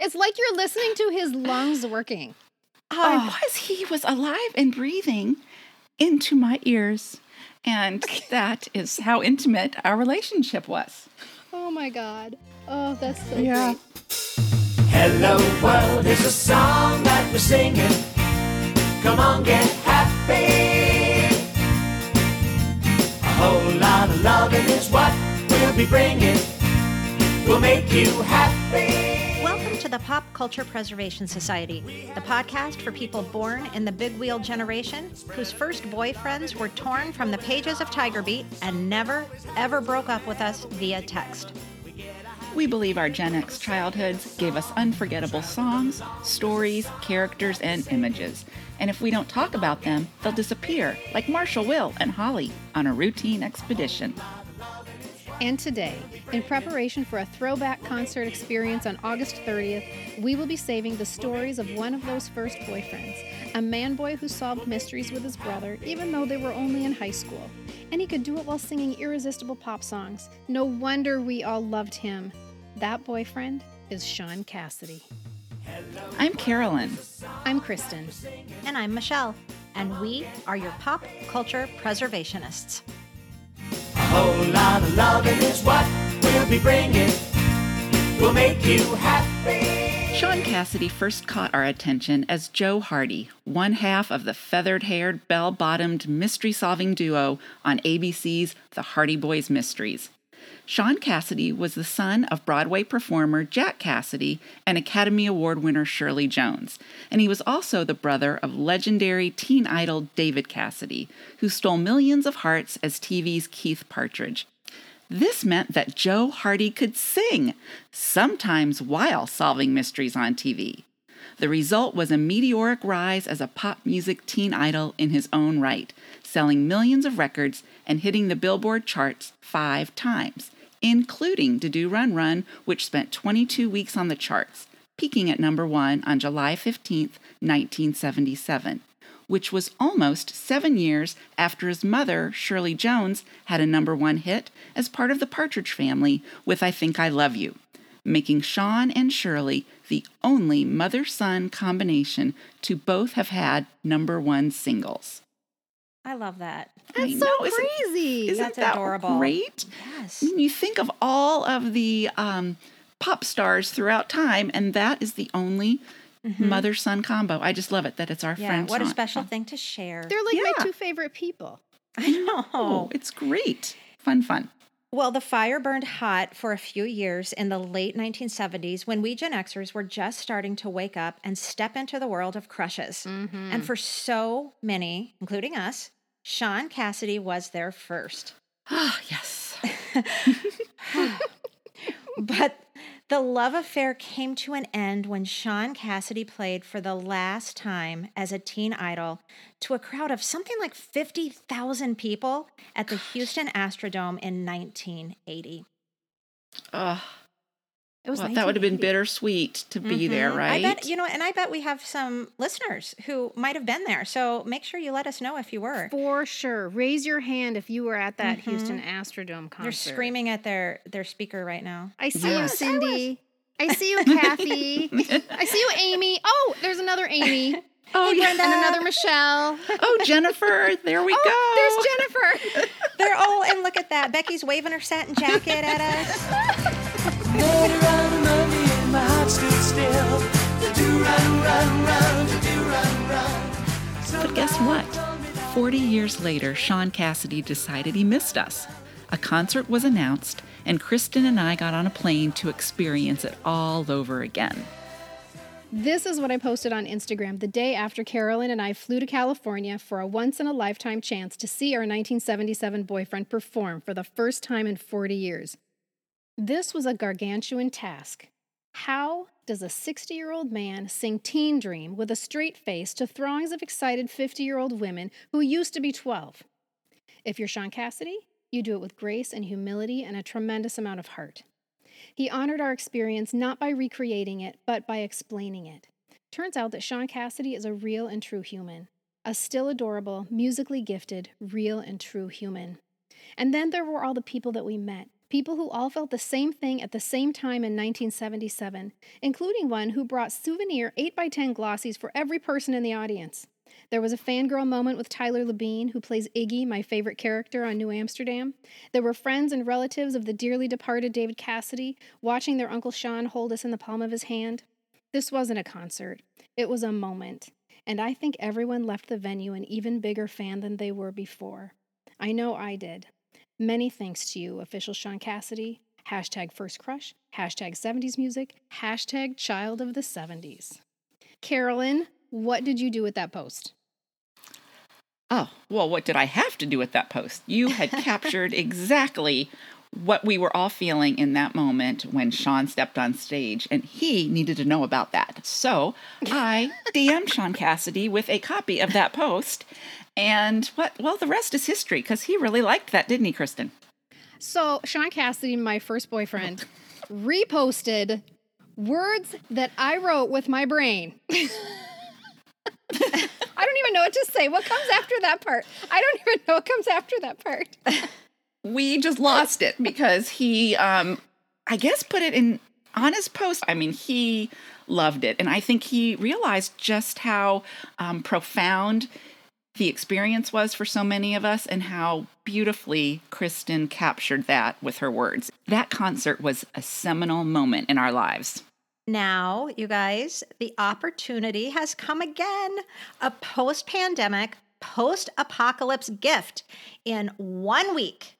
It's like you're listening to his lungs working. I was. He was alive and breathing into my ears. And that is how intimate our relationship was. Oh my God. Oh, that's so Yeah. great. Hello world is a song that we're singing. Come on, get happy. A whole lot of loving is what we'll be bringing. We'll make you happy. To the Pop Culture Preservation Society, the podcast for people born in the big wheel generation whose first boyfriends were torn from the pages of Tiger Beat and never, ever broke up with us via text. We believe our Gen X childhoods gave us unforgettable songs, stories, characters, and images. And if we don't talk about them, they'll disappear, like Marshall, Will, and Holly on a routine expedition. And today, in preparation for a throwback concert experience on August 30th, we will be saving the stories of one of those first boyfriends, a man boy who solved mysteries with his brother, even though they were only in high school. And he could do it while singing irresistible pop songs. No wonder we all loved him. That boyfriend is Shaun Cassidy. I'm Carolyn. I'm Kristen. And I'm Michelle, and we are your pop culture preservationists. Whole lot of loving is what we'll be bringing. We'll make you happy. Shaun Cassidy first caught our attention as Joe Hardy, one half of the feathered haired, bell bottomed mystery solving duo on ABC's The Hardy Boys Mysteries. Shaun Cassidy was the son of Broadway performer Jack Cassidy and Academy Award winner Shirley Jones, and he was also the brother of legendary teen idol David Cassidy, who stole millions of hearts as TV's Keith Partridge. This meant that Joe Hardy could sing, sometimes while solving mysteries on TV. The result was a meteoric rise as a pop music teen idol in his own right, selling millions of records and hitting the Billboard charts five times, including Da Do Ron Ron, which spent 22 weeks on the charts, peaking at number one on July 15, 1977 which was almost seven years after his mother, Shirley Jones, had a number one hit as part of the Partridge family with I Think I Love You, making Shaun and Shirley the only mother son combination to both have had number one singles. I love that. I That's so know, isn't- crazy. Isn't That's that adorable. great? Yes. When you think of all of the um, pop stars throughout time, and that is the only mother son combo. I just love it that it's our Mm-hmm. Yeah, friend. what a Shaun. special thing to share. They're like my two favorite people. I know. Oh, it's great. Fun, fun. Well, the fire burned hot for a few years in the late 1970s when we Gen Xers were just starting to wake up and step into the world of crushes. And for so many, including us, Shaun Cassidy was there first. Ah, yes. But the love affair came to an end when Shaun Cassidy played for the last time as a teen idol to a crowd of something like 50,000 people at the Houston Astrodome in 1980. Ugh. It was Well, that would have been bittersweet to be there, Mhm. right? I bet, you know, and I bet we have some listeners who might have been there. So make sure you let us know if you were. For sure. Raise your hand if you were at that Houston Astrodome concert. They're screaming at their, their speaker right now. I see Yes. you, Cindy. I see you, Kathy. I see you, Amy. Oh, there's another Amy. oh, yeah. And another Michelle. Oh, Jennifer, there we Oh, go. there's Jennifer. They're, oh, and look at that. Becky's waving her satin jacket at us. 40 years later, Shaun Cassidy decided he missed us. A concert was announced, and Kristen and I got on a plane to experience it all over again. This is what I posted on Instagram the day after Carolyn and I flew to California for a once in a lifetime chance to see our 1977 boyfriend perform for the first time in 40 years. This was a gargantuan task. How does a 60 year old man sing Teen Dream with a straight face to throngs of excited 50 year old women who used to be 12? If you're Shaun Cassidy, you do it with grace and humility and a tremendous amount of heart. He honored our experience not by recreating it, but by explaining it. Turns out that Shaun Cassidy is a real and true human, a still adorable, musically gifted, real and true human. And then there were all the people that we met People who all felt the same thing at the same time in 1977, including one who brought souvenir 8x10 glossies for every person in the audience. There was a fangirl moment with Tyler Labine, who plays Iggy, my favorite character on New Amsterdam. There were friends and relatives of the dearly departed David Cassidy watching their Uncle Shaun hold us in the palm of his hand. This wasn't a concert, it was a moment. And I think everyone left the venue an even bigger fan than they were before. I know I did. Many thanks to you, official Shaun Cassidy. Hashtag first crush, hashtag 70s music, hashtag child of the 70s. Carolyn, what did you do with that post? Oh, well, what did I have to do with that post? You had captured exactly what we were all feeling in that moment when Shaun stepped on stage, and he needed to know about that. So I DM'd Shaun Cassidy with a copy of that post. And what, well, the rest is history because he really liked that, didn't he, Kristen? So, Shaun Cassidy, my first boyfriend, reposted words that I wrote with my brain. I don't even know what to say. What comes after that part? I don't even know what comes after that part. we just lost it because he, um, I guess, put it in on his post. I mean, he loved it. And I think he realized just how um, profound the experience was for so many of us and how beautifully Kristen captured that with her words. That concert was a seminal moment in our lives. Now, you guys, the opportunity has come again. A post pandemic, post apocalypse gift in one week.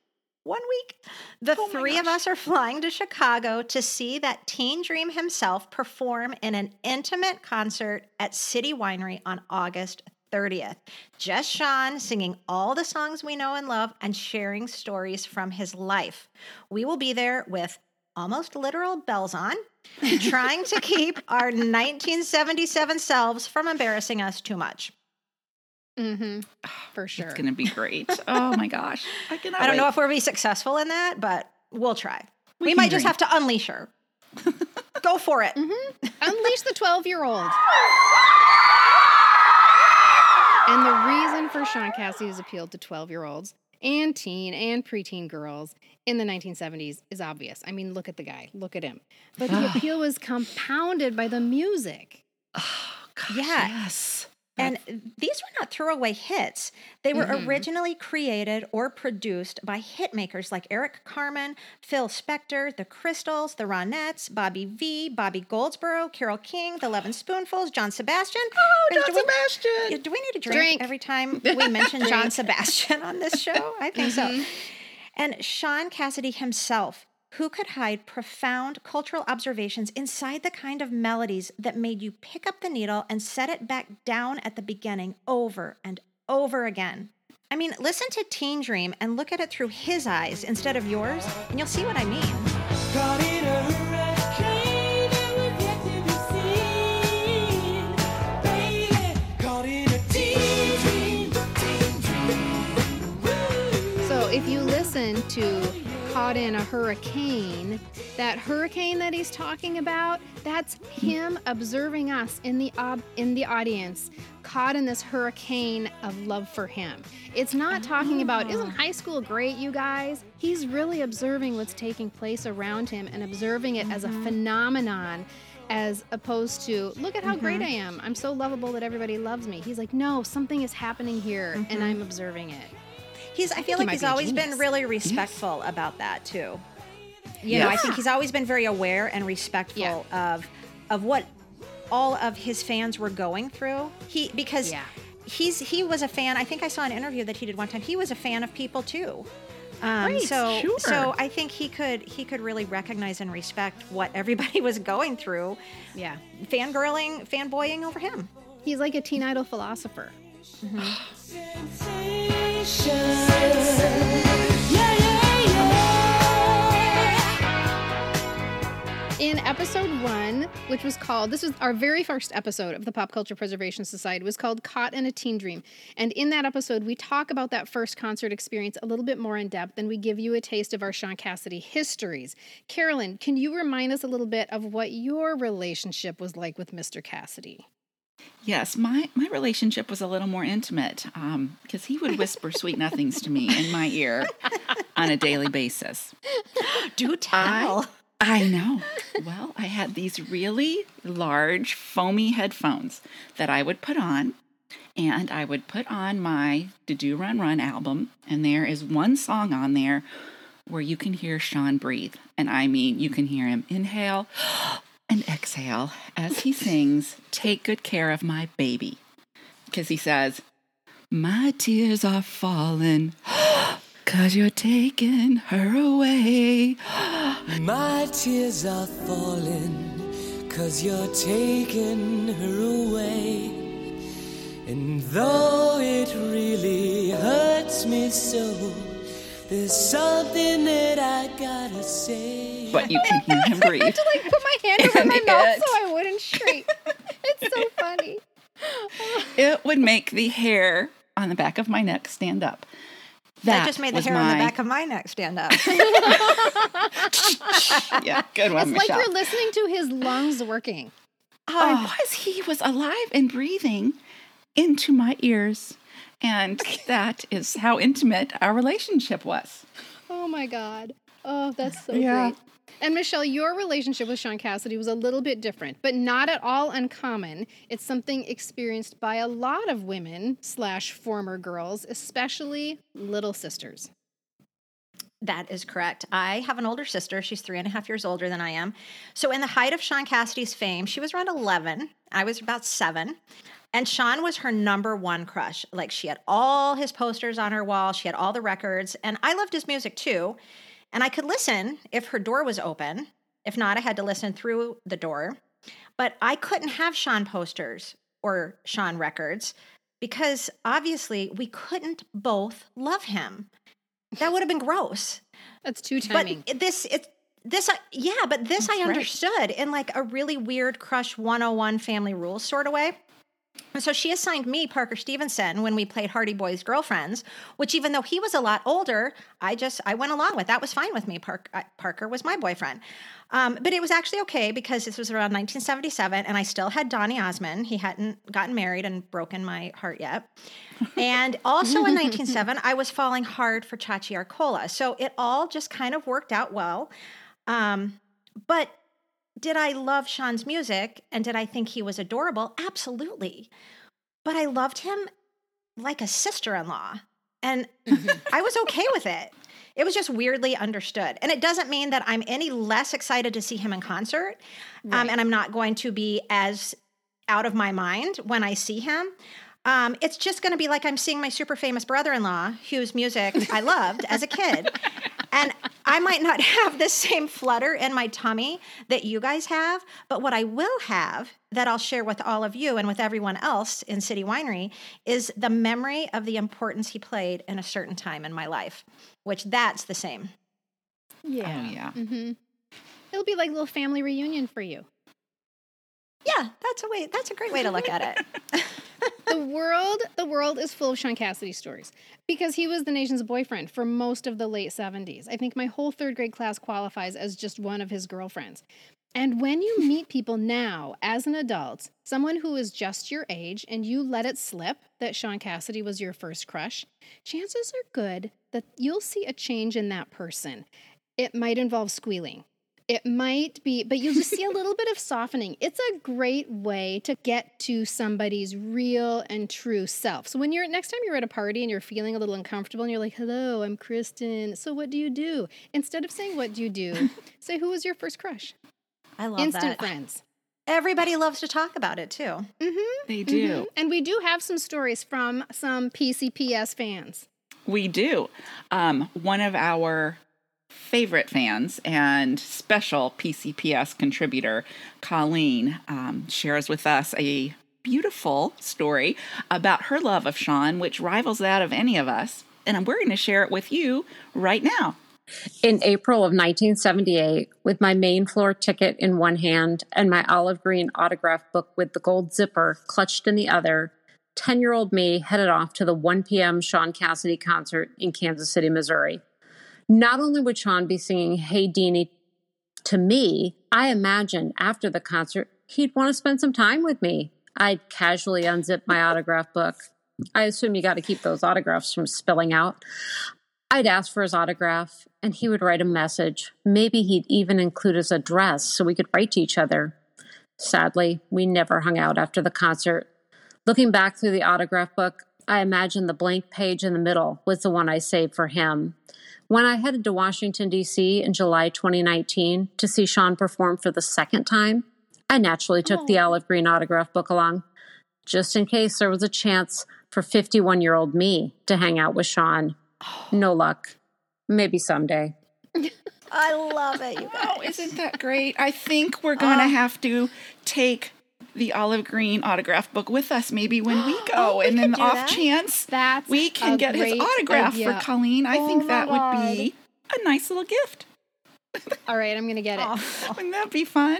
One week. The Oh three of us are flying to Chicago to see that Teen Dream himself perform in an intimate concert at City Winery on August 30th. Just Shaun singing all the songs we know and love and sharing stories from his life. We will be there with almost literal bells on, trying to keep our 1977 selves from embarrassing us too much. Mm-hmm. For sure. It's going to be great. oh my gosh. I cannot I don't know if we'll be successful in that, but we'll try. We, We can might just have to unleash her. Go for it. Unleash the 12 year old. And the reason for Shaun Cassidy's appeal to 12 year olds and teen and preteen girls in the 1970s is obvious. I mean, look at the guy, look at him. But the appeal was compounded by the music. Gosh, Yeah. Yes. And these were not throwaway hits. They were Mm-hmm. originally created or produced by hitmakers like Eric Carmen, Phil Spector, The Crystals, The Ronettes, Bobby Vee, Bobby Goldsboro, Carole King, The Eleven Spoonfuls, John Sebastian. Oh, John do Sebastian. Yeah, do we need a drink, Drink. every time we mention John Sebastian on this show? I think Mm-hmm. so. And Shaun Cassidy himself, who could hide profound cultural observations inside the kind of melodies that made you pick up the needle and set it back down at the beginning over and over again. I mean, listen to Teen Dream and look at it through his eyes instead of yours, and you'll see what I mean. Caught in a hurricane and we've yet to be seen. Baby, caught in a teen dream, teen dream. Woo. So if you listen to Caught in a Hurricane, that hurricane that he's talking about, that's him observing us in the ob- in the audience, caught in this hurricane of love for him. It's not talking about ah. isn't high school great, you guys? He's really observing what's taking place around him and observing it as a mm-hmm. phenomenon as opposed to look at how great I mm-hmm. am. I'm so lovable that everybody loves me. He's like, "No, something is happening here and mm-hmm. I'm observing it." He's I feel like might he's be always been really respectful about that too. You know, I think he's always been very aware and respectful Yeah. of of what all of his fans were going through. He because Yeah. he's he was a fan. I think I saw an interview that he did one time. He was a fan of people too. Um, Right, so sure. so I think he could he could really recognize and respect what everybody was going through, Yeah. fangirling, fanboying over him. He's like a teen idol philosopher. In episode one, which was called, this was our very first episode of the Pop Culture Preservation Society, was called Caught in a Teen Dream. And in that episode, we talk about that first concert experience a little bit more in depth, and we give you a taste of our Shaun Cassidy histories. Carolyn, can you remind us a little bit of what your relationship was like with Mr. Cassidy? Yes, my, my relationship was a little more intimate um, because he would whisper sweet nothings to me in my ear. on a daily basis. Do tell. I know. Well, I had these really large foamy headphones that I would put on, and I would put on my Da Do Ron Ron album, and there is one song on there where you can hear Shaun breathe. And I mean, you can hear him inhale and exhale as he sings, Take Good Care of My Baby. Because he says, My tears are falling. Cause you're taking her away. My tears are falling, cause you're taking her away. And though it really hurts me so, there's something that I gotta say. But you can hear him breathe. I had to like put my hand over And my mouth it- so I wouldn't shriek. It's so funny. It would make the hair on the back of my neck stand up. That just made the was hair on the back of my neck stand up. Yeah, good one, It's like you're listening to his lungs working. I oh. was. He was alive and breathing into my ears. And that is how intimate our relationship was. Oh my God. Oh, that's so Yeah. great. And Michelle, your relationship with Shaun Cassidy was a little bit different, but not at all uncommon. It's something experienced by a lot of women slash former girls, especially little sisters. That is correct. I have an older sister. She's three and a half years older than I am. So, in the height of Shaun Cassidy's fame, she was around 11. I was about seven. And Shaun was her number one crush. Like, she had all his posters on her wall, she had all the records. And I loved his music too. And I could listen if her door was open. If not, I had to listen through the door. But I couldn't have Shaun posters or Shaun records because obviously we couldn't both love him. That would have been gross. That's too timing. But this it this I yeah, but this I right. understood in like a really weird crush 101 family rules sort of way. And so she assigned me Parker Stevenson when we played Hardy Boys Girlfriends, which even though he was a lot older, I just I went along with. That was fine with me. Park, Parker was my boyfriend, um, but it was actually okay because this was around 1977, and I still had Donny Osmond. He hadn't gotten married and broken my heart yet. And also in 1907, I was falling hard for Chachi Arcola. So it all just kind of worked out well. Um, but did I love Shaun's music and did I think he was adorable? Absolutely. But I loved him like a sister in law. And I was okay with it. It was just weirdly understood. And it doesn't mean that I'm any less excited to see him in concert. Um, and I'm not going to be as out of my mind when I see him. Um, it's just going to be like I'm seeing my super famous brother in law, whose music I loved as a kid. And I might not have the same flutter in my tummy that you guys have, but what I will have that I'll share with all of you and with everyone else in City Winery is the memory of the importance he played in a certain time in my life, which that's the same. yeah. Oh, yeah. hmm It'll be like a little family reunion for you. Yeah, that's a way that's a great way to look at it. the world the world is full of Shaun Cassidy stories because he was the nation's boyfriend for most of the late 70s. I think my whole third grade class qualifies as just one of his girlfriends. And when you meet people now as an adult, someone who is just your age, and you let it slip that Shaun Cassidy was your first crush, chances are good that you'll see a change in that person. It might involve squealing. It might be, but you'll just see a little bit of softening. It's a great way to get to somebody's real and true self. So when you're next time you're at a party and you're feeling a little uncomfortable and you're like, "Hello, I'm Kristen. So what do you do?" Instead of saying what do you do, say who was your first crush? I love Instant that. friends. Everybody loves to talk about it too. They do. Mhm. And we do have some stories from some PCPS fans. We do. Um, one of our favorite fans and special PCPS contributor, Colleen, um, shares with us a beautiful story about her love of Shaun, which rivals that of any of us. And we're going to share it with you right now. In April of 1978, with my main floor ticket in one hand and my olive green autograph book with the gold zipper clutched in the other, 10 year old me headed off to the 1 p.m. Shaun Cassidy concert in Kansas City, Missouri. Not only would Shaun be singing Hey Deanie to me, I imagined after the concert he'd want to spend some time with me. I'd casually unzip my autograph book. I assume you got to keep those autographs from spilling out. I'd ask for his autograph, and he would write a message. Maybe he'd even include his address so we could write to each other. Sadly, we never hung out after the concert. Looking back through the autograph book, I imagine the blank page in the middle was the one I saved for him. When I headed to Washington, D.C. in July 2019 to see Shaun perform for the second time, I naturally took oh. the olive green autograph book along, just in case there was a chance for 51 year old me to hang out with Shaun. No luck. Maybe someday. I love it. You guys. Oh, isn't that great? I think we're going to uh, have to take the olive green autograph book with us maybe when we go oh, and then the off that. chance That's we can get his autograph idea. for Colleen. I oh think that God. would be a nice little gift. All right, I'm going to get it. Oh. Wouldn't that be fun?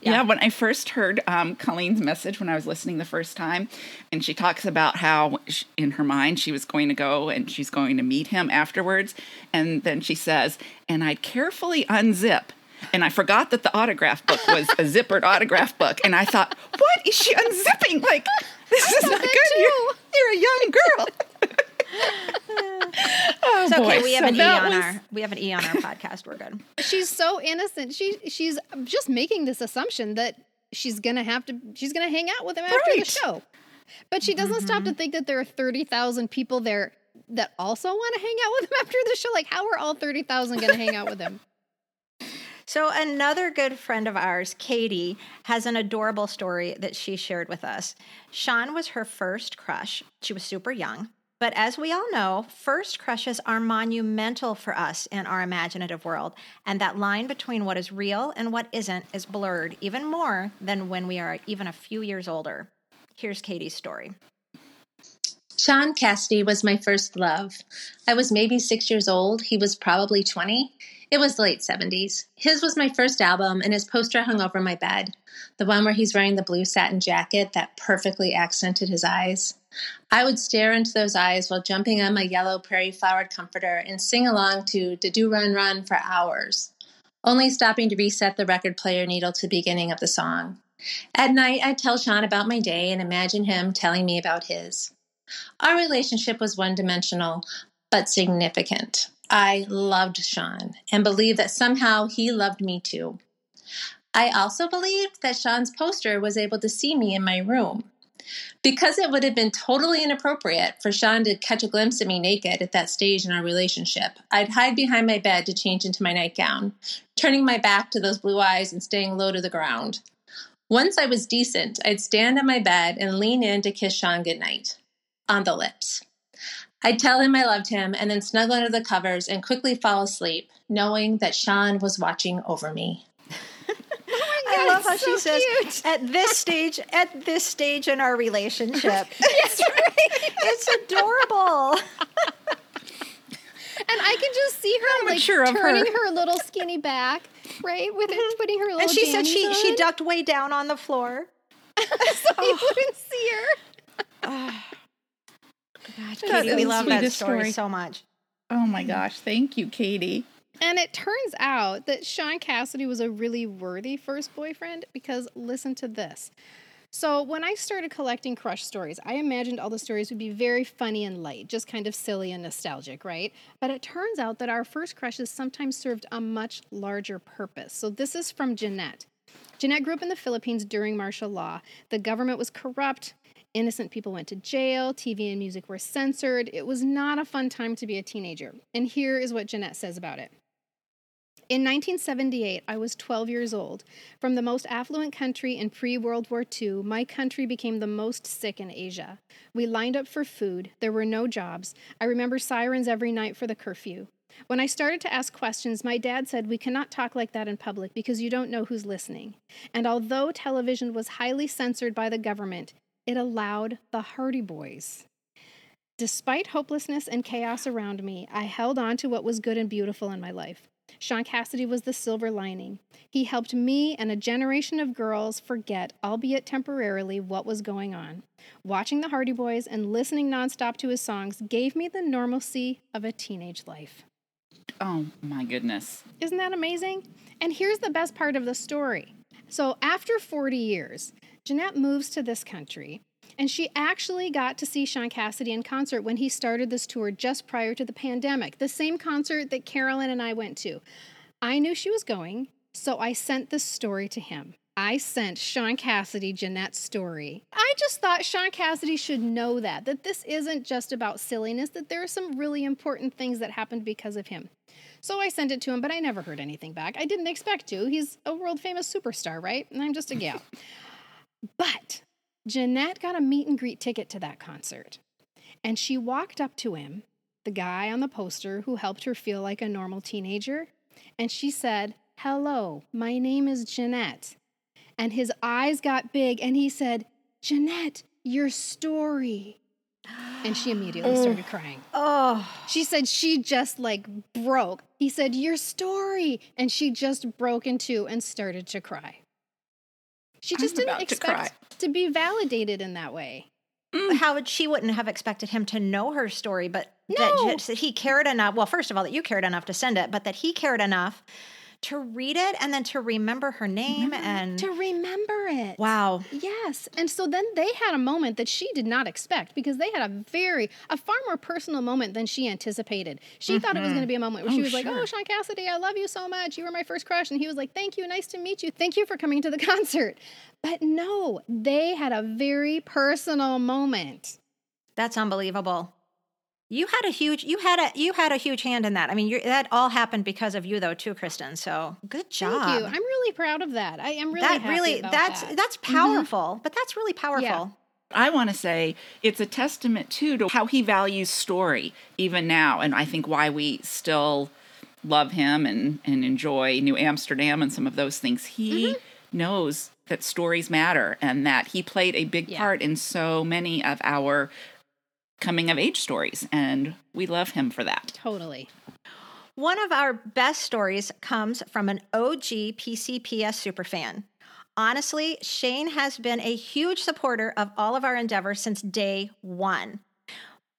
Yeah. yeah. when I first heard um, Colleen's message when I was listening the first time, and she talks about how she, in her mind she was going to go and she's going to meet him afterwards. And then she says, and I'd carefully unzip. And I forgot that the autograph book was a zippered autograph book. And I thought, what is she unzipping? Like, this is not good. You're, you're, a young girl. oh, it's okay. Boy. We have so an E on was... our we have an E on our podcast. We're good. She's so innocent. She she's just making this assumption that she's gonna have to she's gonna hang out with him after right. the show. But she doesn't mm-hmm. stop to mm-hmm. think that there are thirty thousand people there that also want to hang out with him after the show. Like, how are all thirty thousand gonna hang out with him? So, another good friend of ours, Katie, has an adorable story that she shared with us. Shaun was her first crush. She was super young. But as we all know, first crushes are monumental for us in our imaginative world, and that line between what is real and what isn't is blurred even more than when we are even a few years older. Here's Katie's story. Shaun Cassidy was my first love. I was maybe six years old. He was probably 20. It was the late 70s. His was my first album, and his poster hung over my bed. The one where he's wearing the blue satin jacket that perfectly accented his eyes. I would stare into those eyes while jumping on my yellow prairie flowered comforter and sing along to Da Do Ron Ron for hours, only stopping to reset the record player needle to the beginning of the song. At night, I'd tell Shaun about my day and imagine him telling me about his. Our relationship was one dimensional, but significant. I loved Shaun and believed that somehow he loved me too. I also believed that Shaun's poster was able to see me in my room. Because it would have been totally inappropriate for Shaun to catch a glimpse of me naked at that stage in our relationship, I'd hide behind my bed to change into my nightgown, turning my back to those blue eyes and staying low to the ground. Once I was decent, I'd stand on my bed and lean in to kiss Shaun goodnight on the lips. I'd tell him I loved him and then snuggle under the covers and quickly fall asleep, knowing that Shaun was watching over me. Oh I love how so she says cute. at this stage, at this stage in our relationship. yes, right. It's adorable. and I can just see her like sure turning her. her. little skinny back, right, with it, mm-hmm. putting her little. And she said she on. she ducked way down on the floor, so oh. you wouldn't see her. Oh. Gosh, Katie, we love that story, story so much. Oh my gosh, thank you, Katie. And it turns out that Shaun Cassidy was a really worthy first boyfriend because listen to this. So, when I started collecting crush stories, I imagined all the stories would be very funny and light, just kind of silly and nostalgic, right? But it turns out that our first crushes sometimes served a much larger purpose. So, this is from Jeanette. Jeanette grew up in the Philippines during martial law. The government was corrupt, Innocent people went to jail, TV and music were censored. It was not a fun time to be a teenager. And here is what Jeanette says about it. In 1978, I was 12 years old. From the most affluent country in pre World War II, my country became the most sick in Asia. We lined up for food. There were no jobs. I remember sirens every night for the curfew. When I started to ask questions, my dad said, We cannot talk like that in public because you don't know who's listening. And although television was highly censored by the government, it allowed the Hardy Boys. Despite hopelessness and chaos around me, I held on to what was good and beautiful in my life. Shaun Cassidy was the silver lining. He helped me and a generation of girls forget, albeit temporarily, what was going on. Watching the Hardy Boys and listening nonstop to his songs gave me the normalcy of a teenage life. Oh my goodness. Isn't that amazing? And here's the best part of the story. So, after 40 years, Jeanette moves to this country. And she actually got to see Shaun Cassidy in concert when he started this tour just prior to the pandemic, the same concert that Carolyn and I went to. I knew she was going, so I sent this story to him. I sent Shaun Cassidy Jeanette's story. I just thought Shaun Cassidy should know that, that this isn't just about silliness, that there are some really important things that happened because of him. So I sent it to him, but I never heard anything back. I didn't expect to. He's a world famous superstar, right? And I'm just a gal. but Jeanette got a meet and greet ticket to that concert. And she walked up to him, the guy on the poster who helped her feel like a normal teenager, and she said, Hello, my name is Jeanette and his eyes got big and he said, Jeanette, your story. And she immediately started crying. Oh, She said she just like broke. He said, Your story. And she just broke in two and started to cry. She I'm just didn't about to expect to be validated in that way. Mm. how would she wouldn't have expected him to know her story, but No. that just, that he cared enough. Well, first of all, that you cared enough to send it, but that he cared enough to read it and then to remember her name and To remember it. wow. Yes. And so then they had a moment that she did not expect because they had a very, a far more personal moment than she anticipated. She thought it was going to mm-hmm. be a moment where she Oh, was like. Oh, Shaun Cassidy, I love you so much. You were my first crush. And he was like, Thank you. Nice to meet you. Thank you for coming to the concert. But no, they had a very personal moment. That's unbelievable. You had a huge you had a you had a huge hand in that. I mean, you that all happened because of you though too, Kristen. So good job. Thank you. I'm really proud of that. I am really that happy really about that's that. that's mm-hmm. powerful. But that's really powerful. I want to say it's a testament too to how he values story even now, and I think why we still love him and and enjoy New Amsterdam and some of those things. He mm-hmm. knows that stories matter and that he played a big Yeah. part in so many of our coming of age stories, and we love him for that. Totally. One of our best stories comes from an OG PCPS superfan. Honestly, Shane has been a huge supporter of all of our endeavors since day one.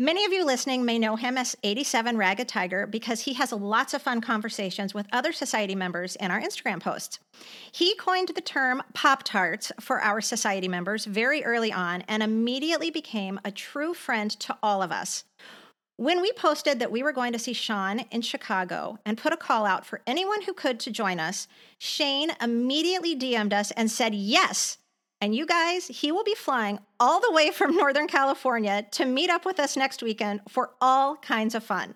Many of you listening may know him as 87 Ragged Tiger because he has lots of fun conversations with other society members in our Instagram posts. He coined the term Pop Tarts for our society members very early on and immediately became a true friend to all of us. When we posted that we were going to see Shaun in Chicago and put a call out for anyone who could to join us, Shane immediately DM'd us and said yes. And you guys, he will be flying all the way from Northern California to meet up with us next weekend for all kinds of fun.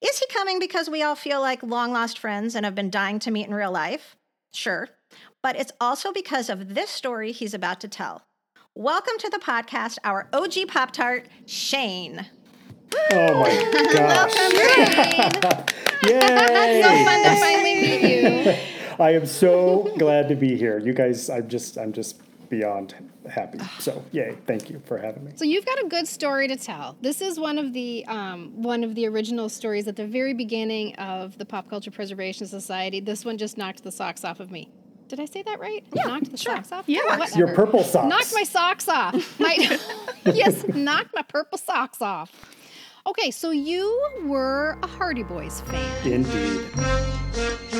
Is he coming because we all feel like long lost friends and have been dying to meet in real life? Sure. But it's also because of this story he's about to tell. Welcome to the podcast, our OG Pop Tart, Shane. Oh my gosh. So Yay! That's so fun to finally meet you. I am so glad to be here. You guys, I'm just, I'm just beyond happy. So, yay! Thank you for having me. So you've got a good story to tell. This is one of the um, one of the original stories at the very beginning of the Pop Culture Preservation Society. This one just knocked the socks off of me. Did I say that right? knocked the socks off. Yeah. Whatever. Your purple socks. Knocked my socks off. My, yes, knocked my purple socks off. Okay, so you were a Hardy Boys fan. Indeed.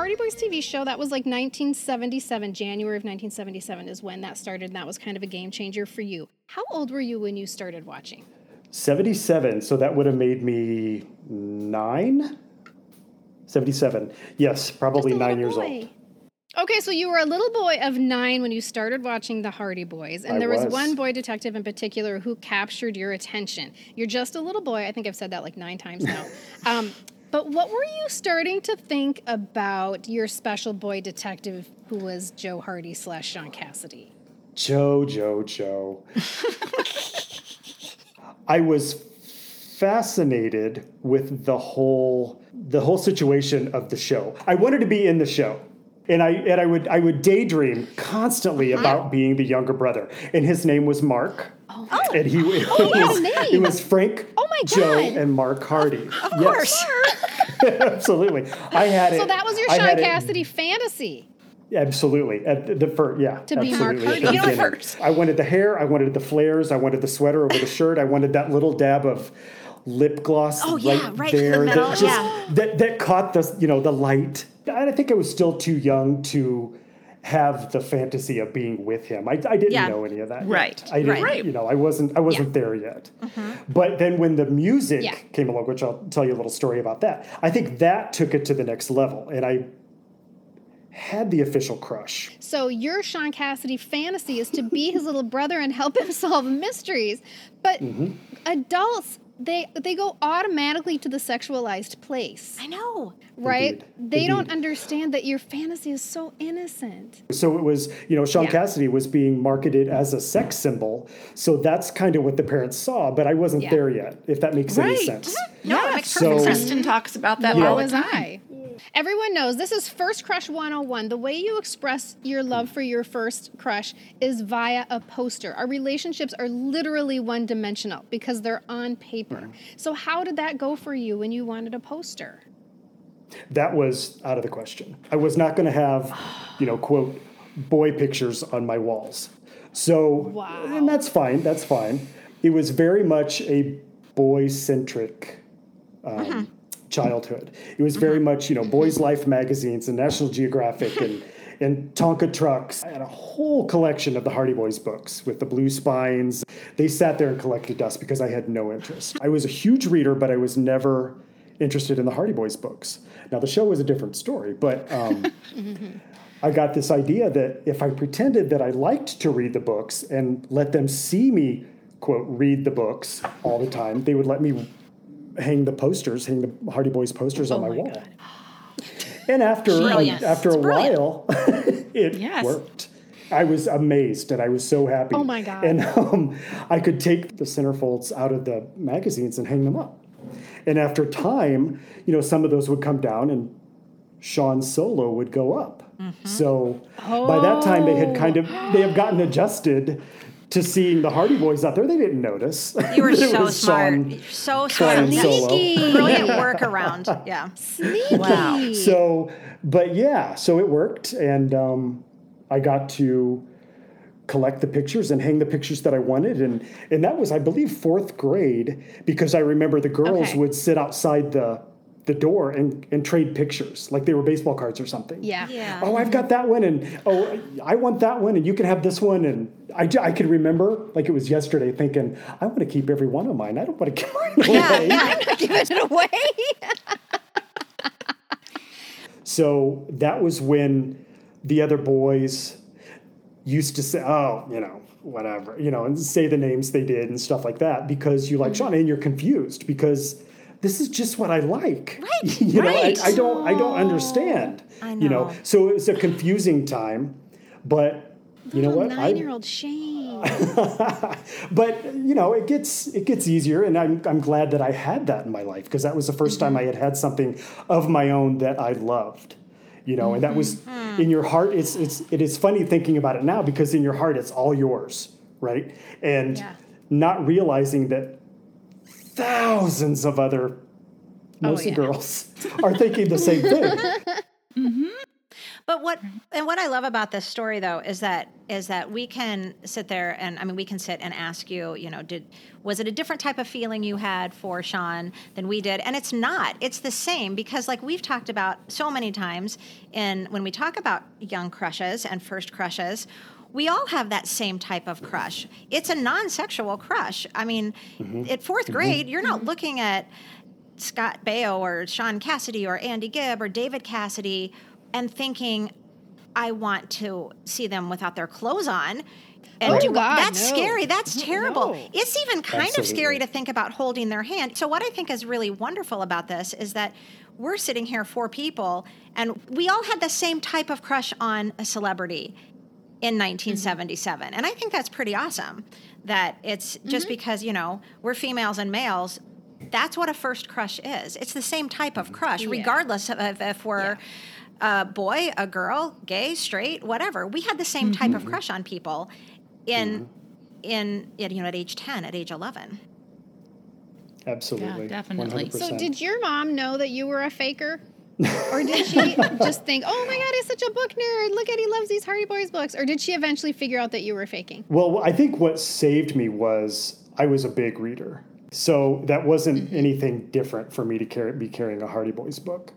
Hardy Boys TV show, that was like 1977, January of 1977 is when that started, and that was kind of a game changer for you. How old were you when you started watching? 77. So that would have made me nine. 77. Yes, probably nine years boy. old. Okay, so you were a little boy of nine when you started watching the Hardy Boys, and I there was. was. one boy detective in particular who captured your attention. You're just a little boy. I think I've said that like nine times now. um, but what were you starting to think about your special boy detective who was Joe Hardy slash Shaun Cassidy? Joe, Joe, Joe. I was fascinated with the whole the whole situation of the show. I wanted to be in the show. And I and I would I would daydream constantly uh-huh. about being the younger brother. And his name was Mark. Oh. And he it, Oh, he was, it was Frank Oh my Joe and Mark Hardy. Of course. Absolutely. I had it. So that was your Shaun it- Cassidy fantasy. Absolutely. At the, the first, yeah. To be Mark the beginning. I wanted the hair. I wanted the flares. I wanted the sweater over the shirt. I wanted that little dab of lip gloss Oh, right, yeah, right the there middle, that just yeah. that that caught the you know the light. And I think I was still too young to have the fantasy of being with him. I, I didn't Yeah. know any of that. yet. Right, I didn't, right. you know, I wasn't I wasn't there yet. But then when the music Yeah. came along, which I'll tell you a little story about that, I think that took it to the next level. And I had the official crush. So your Shaun Cassidy fantasy is to be his little brother and help him solve mysteries. But Mm-hmm. adults, they they go automatically to the sexualized place, I know. right? Indeed. They don't understand that your fantasy is so innocent. So it was, you know, Shaun Yeah. Cassidy was being marketed as a sex symbol. So that's kind of what the parents saw, but I wasn't Yeah. there yet, if that makes any Right. sense. No, it yeah, makes So- sense. Kristen talks about that Yeah. all How the was time. I? Everyone knows this is First Crush 101. The way you express your love for your first crush is via a poster. Our relationships are literally one dimensional because they're on paper. So, how did that go for you when you wanted a poster? That was out of the question. I was not going to have, you know, quote, boy pictures on my walls. So, Wow. and that's fine. That's fine. It was very much a boy centric um, childhood. It was very much, you know, Boys Life magazines and National Geographic and, and Tonka trucks. I had a whole collection of the Hardy Boys books with the blue spines. They sat there and collected dust because I had no interest. I was a huge reader, but I was never interested in the Hardy Boys books. Now, the show was a different story, but um, I got this idea that if I pretended that I liked to read the books and let them see me, quote, read the books all the time, they would let me hang the posters, hang the Hardy Boys posters on my, wall. And after Brilliant. after a brilliant. while, it Yes. worked. I was amazed and I was so happy. Oh my God. And um, I could take the centerfolds out of the magazines and hang them up. And after time, you know, some of those would come down and Shaun's solo would go up. Mm-hmm. So by that time, they had kind of they have gotten adjusted to seeing the Hardy Boys out there. They didn't notice. You were so was smart. Shaun You're so flying smart. solo. Brilliant workaround. Yeah. Sneaky. Wow. So, but yeah, so it worked, and um, I got to collect the pictures and hang the pictures that I wanted, and and that was, I believe, fourth grade because I remember the girls Okay. would sit outside the the door and and trade pictures like they were baseball cards or something. Yeah. Yeah. Oh, I've got that one, and oh, I want that one, and you can have this one. And I, I could remember, like it was yesterday, thinking, I want to keep every one of mine. I don't want to give mine away. Yeah, yeah. Giving it away. So that was when the other boys used to say, oh, you know, whatever, you know, and say the names they did and stuff like that because you like mm-hmm. Shaun and you're confused because this is just what I like. Right. you know, right. I, I don't I don't understand. I You know, know. so it was a confusing time, but you know what? Nine year old Shane. but you know it gets it gets easier and i'm, I'm glad that i had that in my life because that was the 1st time mm-hmm. i had had something of my own that i loved you know and that was mm-hmm. in your heart it's it's it is funny thinking about it now because in your heart it's all yours right and Yeah. not realizing that thousands of other oh, mostly yeah. girls are thinking the same thing mm-hmm. But what and what I love about this story though is that is that we can sit there and I mean we can sit and ask you, you know, did was it a different type of feeling you had for Shaun than we did? And it's not. It's the same because like we've talked about so many times in when we talk about young crushes and first crushes, we all have that same type of crush. It's a non-sexual crush. I mean, mm-hmm. at 4th mm-hmm. grade, you're not mm-hmm. looking at Scott Baio or Shaun Cassidy or Andy Gibb or David Cassidy and thinking, I want to see them without their clothes on. And Oh, do God, that's no. scary. That's terrible. No. It's even kind of scary to think about holding their hand. So what I think is really wonderful about this is that we're sitting here four people and we all had the same type of crush on a celebrity in mm-hmm. 1977. And I think that's pretty awesome that it's just mm-hmm. because, you know, we're females and males. That's what a first crush is. It's the same type of crush, regardless of if, if we're a boy, a girl, gay, straight, whatever. We had the same mm-hmm. type of crush on people in in you know at age 10, at age 11. absolutely definitely. 100%. So, did your mom know that you were a faker? or did she just think, oh my God, he's such a book nerd. Look at he loves these Hardy Boys books. Or did she eventually figure out that you were faking? Well, I think what saved me was I was a big reader. So that wasn't mm-hmm. anything different for me to carry, be carrying a Hardy Boys book.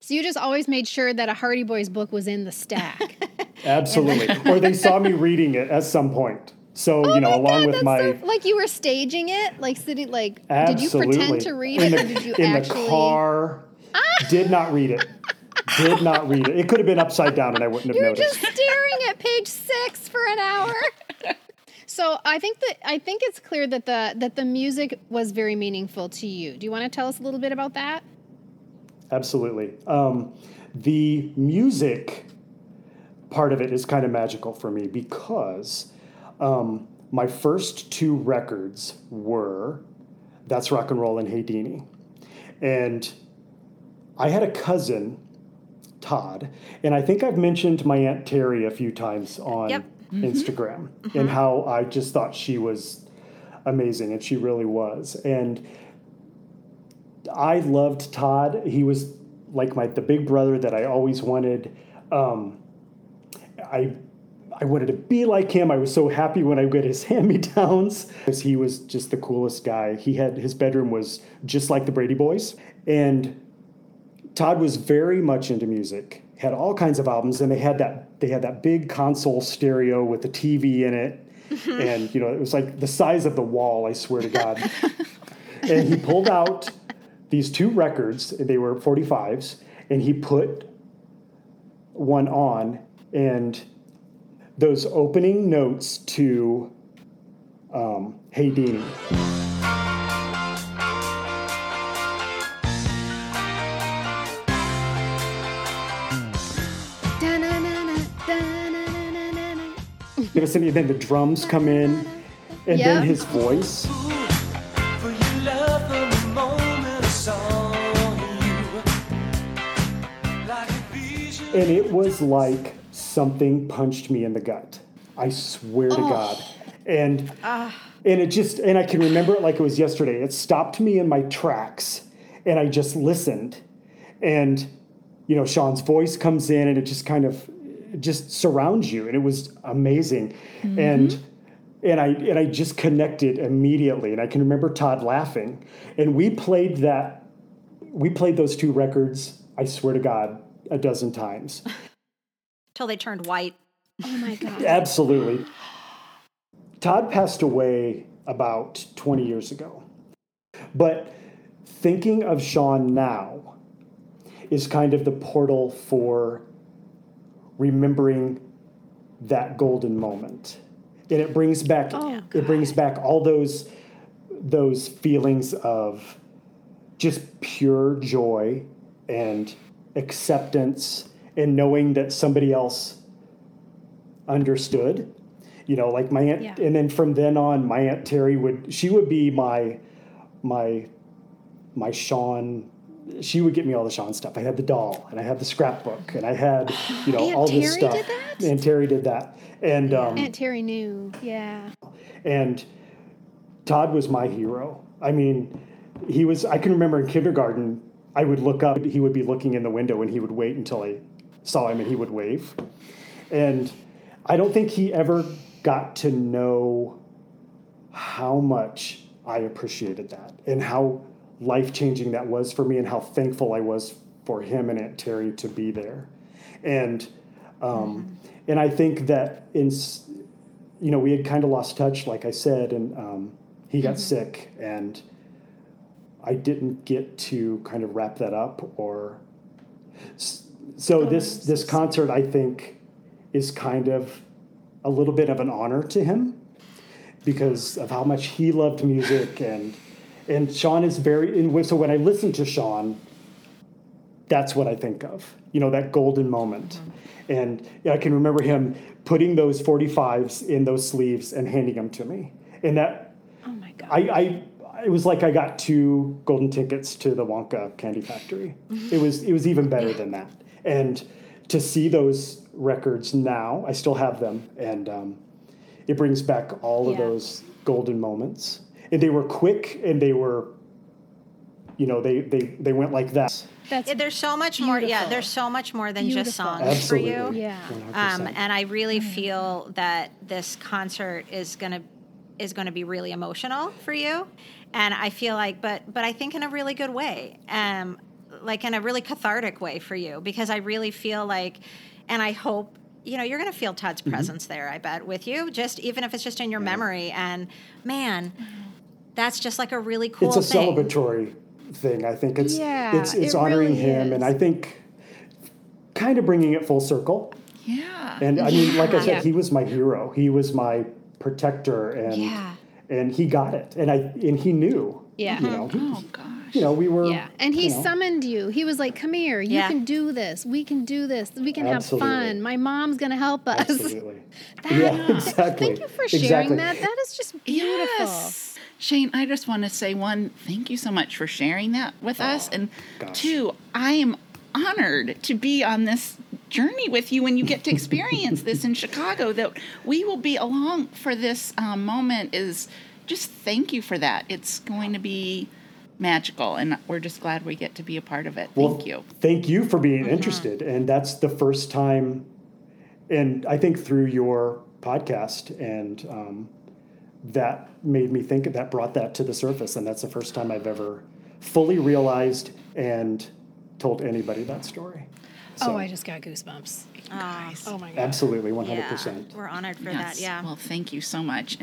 So you just always made sure that a Hardy Boys book was in the stack. Absolutely. or they saw me reading it at some point. So, oh you know, Oh my along God, with my so- like you were staging it, like sitting, like Absolutely. did you pretend to read in it, the, or did you in actually? the car? Did not read it. Did not read it. It could have been upside down, and I wouldn't have noticed. You're noticed. just staring at page six for an hour. So I think that I think it's clear that the that the music was very meaningful to you. Do you want to tell us a little bit about that? Absolutely. Um, the music part of it is kind of magical for me because um, my first two records were That's Rock and Roll and Hey Deanie. And I had a cousin, Todd, and I think I've mentioned my Aunt Terry a few times on Yep. Instagram and how I just thought she was amazing, and she really was. And I loved Todd. He was like my the big brother that I always wanted. Um, I I wanted to be like him. I was so happy when I get his hand me downs because he was just the coolest guy. He had his bedroom was just like the Brady Boys, and Todd was very much into music. Had all kinds of albums, and they had that they had that big console stereo with the TV in it, and you know it was like the size of the wall. I swear to God. and he pulled out these two records. They were 45s, and he put one on, and those opening notes to um, Hey Deanie. Cindy, then the drums come in, and Yeah. then his voice. For your love from the moment I saw you. Like a vision. And it was like something punched me in the gut. I swear to oh. God. And ah. and it just and I can remember it like it was yesterday. It stopped me in my tracks and I just listened. And you know, Shaun's voice comes in and it just kind of just surrounds you and it was amazing. And and I and I just connected immediately and I can remember Todd laughing. And we played that we played those two records, I swear to God, a dozen times. Till they turned white. Oh my god. Absolutely. Todd passed away about 20 years ago. But thinking of Shaun now is kind of the portal for remembering that golden moment. And it brings back Oh, it brings back all those those feelings of just pure joy and acceptance and knowing that somebody else understood you know like my aunt Yeah. and then from then on my aunt terry would she would be my my my shaun she would get me all the shaun stuff i had the doll and i had the scrapbook and i had you know Aunt all this Terry stuff did that? and terry did that and um Aunt Terry knew. Yeah. and Todd was my hero. I mean, he was, I can remember in kindergarten, I would look up, he would be looking in the window and he would wait until I saw him and he would wave. And I don't think he ever got to know how much I appreciated that and how life changing that was for me and how thankful I was for him and Aunt Terry to be there. And, um, and I think that in, you know, we had kind of lost touch, like I said, and um, he got sick, and I didn't get to kind of wrap that up. Or so this this concert, I think, is kind of a little bit of an honor to him because of how much he loved music, and and Shaun is very. And so when I listen to Shaun, that's what I think of. You know, that golden moment. And I can remember him putting those 45s in those sleeves and handing them to me. And that, Oh my god. I, I, it was like I got two golden tickets to the Wonka Candy Factory. It was, it was even better than that. And to see those records now, I still have them. And um, it brings back all of Yeah. those golden moments. And they were quick and they were, you know, they, they, they went like that. That's Yeah, there's so much more. Yeah, there's so much more than just songs Absolutely. for you. Yeah. Um, and I really feel that this concert is going to is going to be really emotional for you, and I feel like, but but I think in a really good way, um, like in a really cathartic way for you, because I really feel like, and I hope you know you're going to feel Todd's Mm-hmm. presence there. I bet with you, just even if it's just in your memory, and man, that's just like a really cool. it's a thing. celebratory thing. I think it's Yeah, it's it's it honoring really him, and. I think kind of bringing it full circle. Yeah. And I mean, like I said, Yeah. he was my hero. He was my protector, and Yeah. and he got it, and I and he knew. Yeah. You know, oh gosh. you know, we were. Yeah, and he you know, summoned you. He was like, "Come here, you Yeah. can do this. We can do this. We can Absolutely. have fun. My mom's gonna help us." Absolutely. That- yeah, exactly. Thank you for sharing exactly. that. That is just beautiful. Yes. Shane, I just want to say one, thank you so much for sharing that with us. And gosh. two, I am honored to be on this journey with you when you get to experience this in Chicago. That we will be along for this um, moment is just thank you for that. It's going to be magical, and we're just glad we get to be a part of it. Well, Thank you. Thank you for being interested. And that's the first time, and I think through your podcast, and um, that made me think that brought that to the surface. And that's the first time I've ever fully realized and told anybody that story. Oh, so, oh, I just got goosebumps. Oh my god. absolutely, 100%. Yeah, we're honored for Yes. that. Yeah. Well, thank you so much.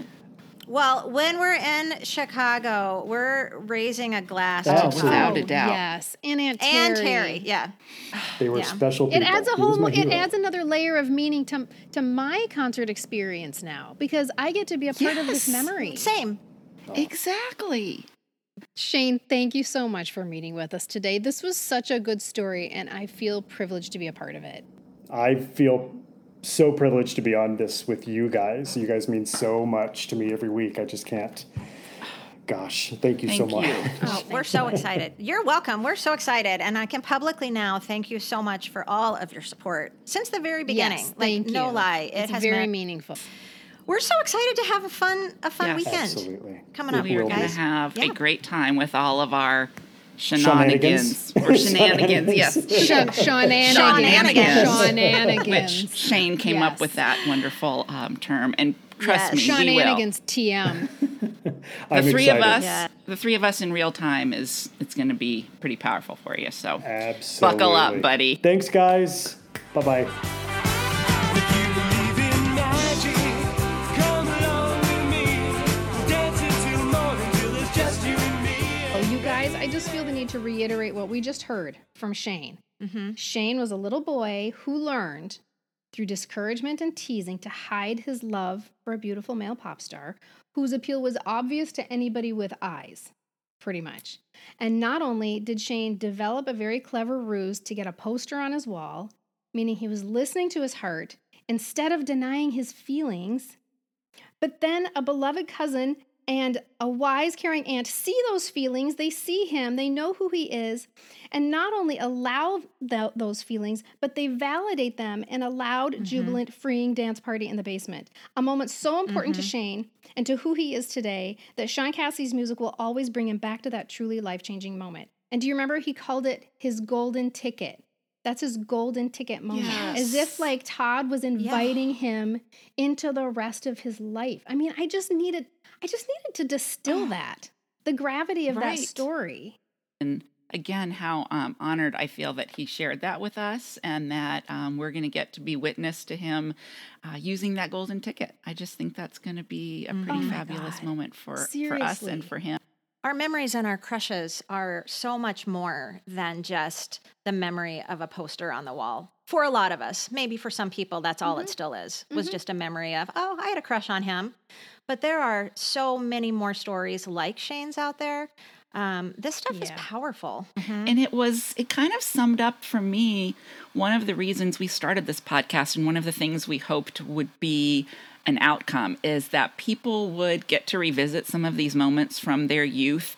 Well, when we're in Chicago, we're raising a glass Oh, to absolutely. Without a Oh, doubt. Yes, and Aunt Terry. and Terry. Yeah. They were Yeah. special It adds a whole. It adds another layer of meaning to to my concert experience now because I get to be a part of this memory. Same. Exactly. Shane, thank you so much for meeting with us today. This was such a good story, and I feel privileged to be a part of it. I feel so privileged to be on this with you guys. You guys mean so much to me every week. I just can't. Gosh, thank you so much. you. Oh, we're so excited. You're welcome. We're so excited. And I can publicly now thank you so much for all of your support since the very beginning. Yes, like thank no you. lie. It it's has very meant, meaningful. We're so excited to have a fun a fun Yes. weekend. Absolutely. Coming up, We are going to have Yeah. a great time with all of our Shenanigans. shenanigans. Or shenanigans, yes. Sean, Shenanigans. Shenanigans. Which Shane came Yes. up with that wonderful um, term. And trust Yes. me, we will. Shenanigans TM. The I'm three of us, Yeah. the three of us in real time is it's going to be pretty powerful for you. So Absolutely. buckle up, buddy. Thanks, guys. Bye bye. Just feel the need to reiterate what we just heard from Shane. Mm-hmm. Shane was a little boy who learned through discouragement and teasing to hide his love for a beautiful male pop star whose appeal was obvious to anybody with eyes, pretty much. And not only did Shane develop a very clever ruse to get a poster on his wall, meaning he was listening to his heart instead of denying his feelings, but then a beloved cousin and a wise, caring aunt see those feelings. They see him, they know who he is, and not only allow tho- those feelings, but they validate them in a loud, mm-hmm. jubilant, freeing dance party in the basement. A moment so important to mm-hmm. Shane and to who he is today that Shaun Cassidy's music will always bring him back to that truly life changing moment. And do you remember he called it his golden ticket? That's his golden ticket moment. As if like Todd was inviting him into the rest of his life. I mean, I just needed I just needed to distill that. The gravity of Right. that story. And again, how um, honored I feel that he shared that with us and that um, we're going to get to be witness to him uh, using that golden ticket. I just think that's going to be a pretty Oh fabulous God. moment for, for us and for him. Our memories and our crushes are so much more than just the memory of a poster on the wall. For a lot of us, maybe for some people, that's all it mm-hmm. still is, was mm-hmm. just a memory of, oh, I had a crush on him. But there are so many more stories like Shane's out there. Um, this stuff is Yeah. powerful. Mm-hmm. And it was, it kind of summed up for me one of the reasons we started this podcast and one of the things we hoped would be an outcome is that people would get to revisit some of these moments from their youth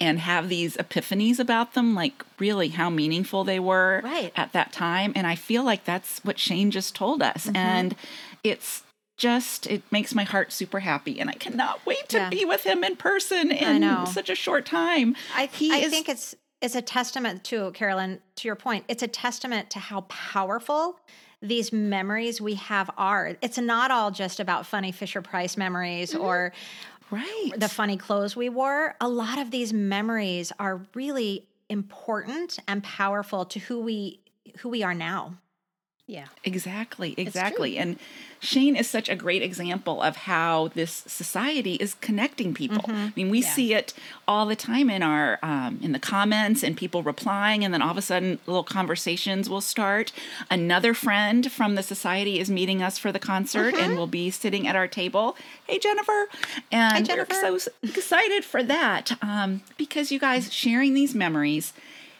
and have these epiphanies about them, like really how meaningful they were Right. at that time. And I feel like that's what Shane just told us. Mm-hmm. And it's just, it makes my heart super happy. And I cannot wait to Yeah. be with him in person in such a short time. I, He I is- think it's it's a testament to Carolyn. To your point, it's a testament to how powerful these memories we have are. It's not all just about funny Fisher Price memories mm-hmm. or Right. the funny clothes we wore. A lot of these memories are really important and powerful to who we who we are now. Yeah. Exactly, exactly. And Shane is such a great example of how this society is connecting people. I mean, we see it all the time in our um, in the comments and people replying, and then all of a sudden, little conversations will start. Another friend from the society is meeting us for the concert, and we'll be sitting at our table. Hey, Jennifer, and Jennifer. we're so excited for that um, because you guys sharing these memories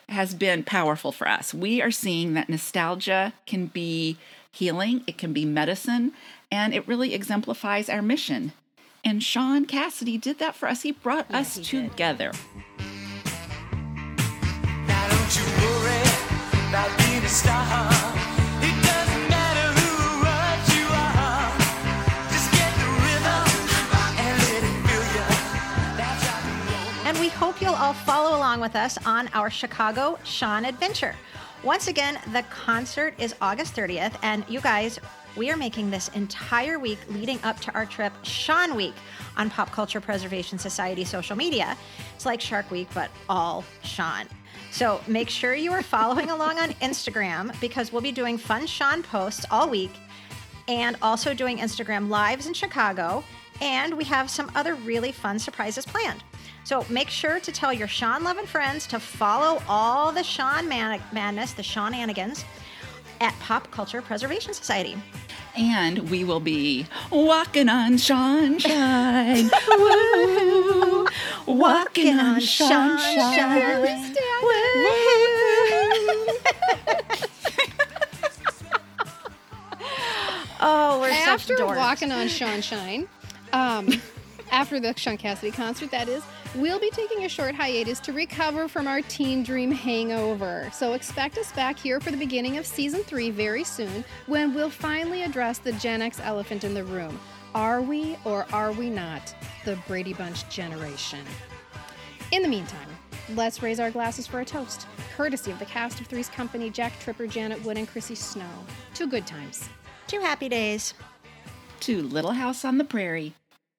has been powerful for us. We are seeing that nostalgia can be healing, it can be medicine, and it really exemplifies our mission. And Shaun Cassidy did that for us. He brought us together. Now hope you'll all follow along with us on our Chicago Shaun adventure. Once again, the concert is August 30th, and you guys, we are making this entire week leading up to our trip Shaun Week on Pop Culture Preservation Society social media. It's like Shark Week, but all Shaun. So make sure you are following along on Instagram because we'll be doing fun Shaun posts all week and also doing Instagram lives in Chicago. And we have some other really fun surprises planned. So make sure to tell your Shaun loving friends to follow all the Shaun man- madness, the Shaunanigans, at Pop Culture Preservation Society. And we will be walking on sunshine. Woo. Walking on sunshine. Oh, we're after such dorks. walking on Shaunshine, um, after the Shaun Cassidy concert, that is, we'll be taking a short hiatus to recover from our teen dream hangover. So expect us back here for the beginning of season three very soon, when we'll finally address the Gen X elephant in the room. Are we or are we not the Brady Bunch generation? In the meantime, let's raise our glasses for a toast, courtesy of the cast of Three's Company, Jack Tripper, Janet Wood, and Chrissy Snow. Two good times. Two happy days. To Little House on the Prairie.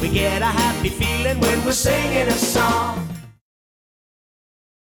We get a happy feeling when we're singing a song.